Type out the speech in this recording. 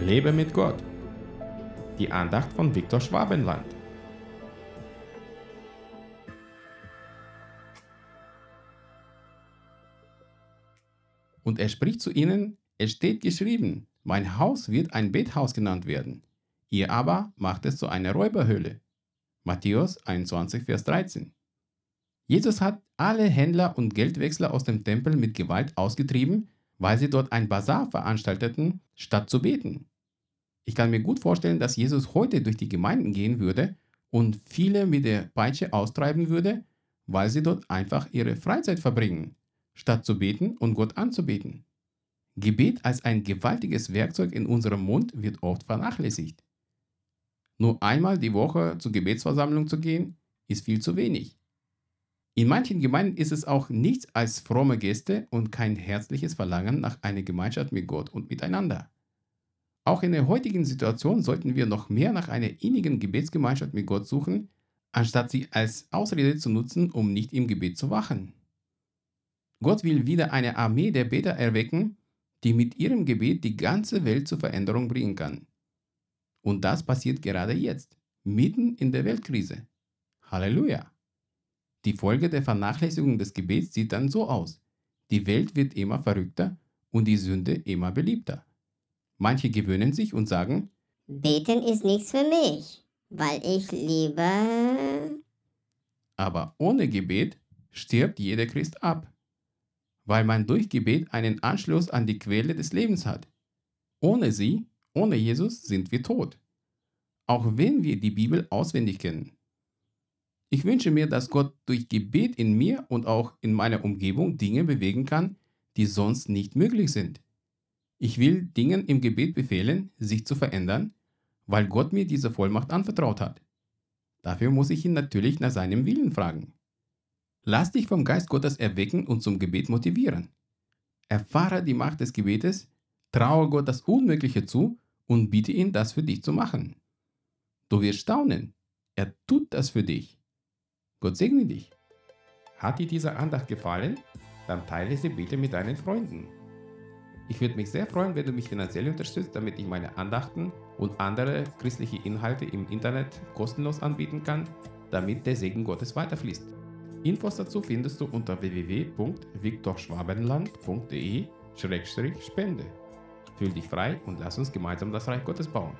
Lebe mit Gott. Die Andacht von Viktor Schwabenland. Und er spricht zu ihnen, es steht geschrieben, mein Haus wird ein Bethaus genannt werden. Ihr aber macht es zu einer Räuberhöhle. Matthäus 21, Vers 13. Jesus hat alle Händler und Geldwechsler aus dem Tempel mit Gewalt ausgetrieben, weil sie dort ein Bazar veranstalteten, statt zu beten. Ich kann mir gut vorstellen, dass Jesus heute durch die Gemeinden gehen würde und viele mit der Peitsche austreiben würde, weil sie dort einfach ihre Freizeit verbringen, statt zu beten und Gott anzubeten. Gebet als ein gewaltiges Werkzeug in unserem Mund wird oft vernachlässigt. Nur einmal die Woche zur Gebetsversammlung zu gehen, ist viel zu wenig. In manchen Gemeinden ist es auch nichts als fromme Gäste und kein herzliches Verlangen nach einer Gemeinschaft mit Gott und miteinander. Auch in der heutigen Situation sollten wir noch mehr nach einer innigen Gebetsgemeinschaft mit Gott suchen, anstatt sie als Ausrede zu nutzen, um nicht im Gebet zu wachen. Gott will wieder eine Armee der Beter erwecken, die mit ihrem Gebet die ganze Welt zur Veränderung bringen kann. Und das passiert gerade jetzt, mitten in der Weltkrise. Halleluja! Die Folge der Vernachlässigung des Gebets sieht dann so aus. Die Welt wird immer verrückter und die Sünde immer beliebter. Manche gewöhnen sich und sagen, Beten ist nichts für mich, weil ich lieber... Aber ohne Gebet stirbt jeder Christ ab, weil man durch Gebet einen Anschluss an die Quelle des Lebens hat. Ohne sie, ohne Jesus sind wir tot. Auch wenn wir die Bibel auswendig kennen. Ich wünsche mir, dass Gott durch Gebet in mir und auch in meiner Umgebung Dinge bewegen kann, die sonst nicht möglich sind. Ich will Dingen im Gebet befehlen, sich zu verändern, weil Gott mir diese Vollmacht anvertraut hat. Dafür muss ich ihn natürlich nach seinem Willen fragen. Lass dich vom Geist Gottes erwecken und zum Gebet motivieren. Erfahre die Macht des Gebetes, traue Gott das Unmögliche zu und bitte ihn, das für dich zu machen. Du wirst staunen. Er tut das für dich. Gott segne dich. Hat dir diese Andacht gefallen? Dann teile sie bitte mit deinen Freunden. Ich würde mich sehr freuen, wenn du mich finanziell unterstützt, damit ich meine Andachten und andere christliche Inhalte im Internet kostenlos anbieten kann, damit der Segen Gottes weiterfließt. Infos dazu findest du unter www.viktorschwabenland.de-spende. Fühl dich frei und lass uns gemeinsam das Reich Gottes bauen.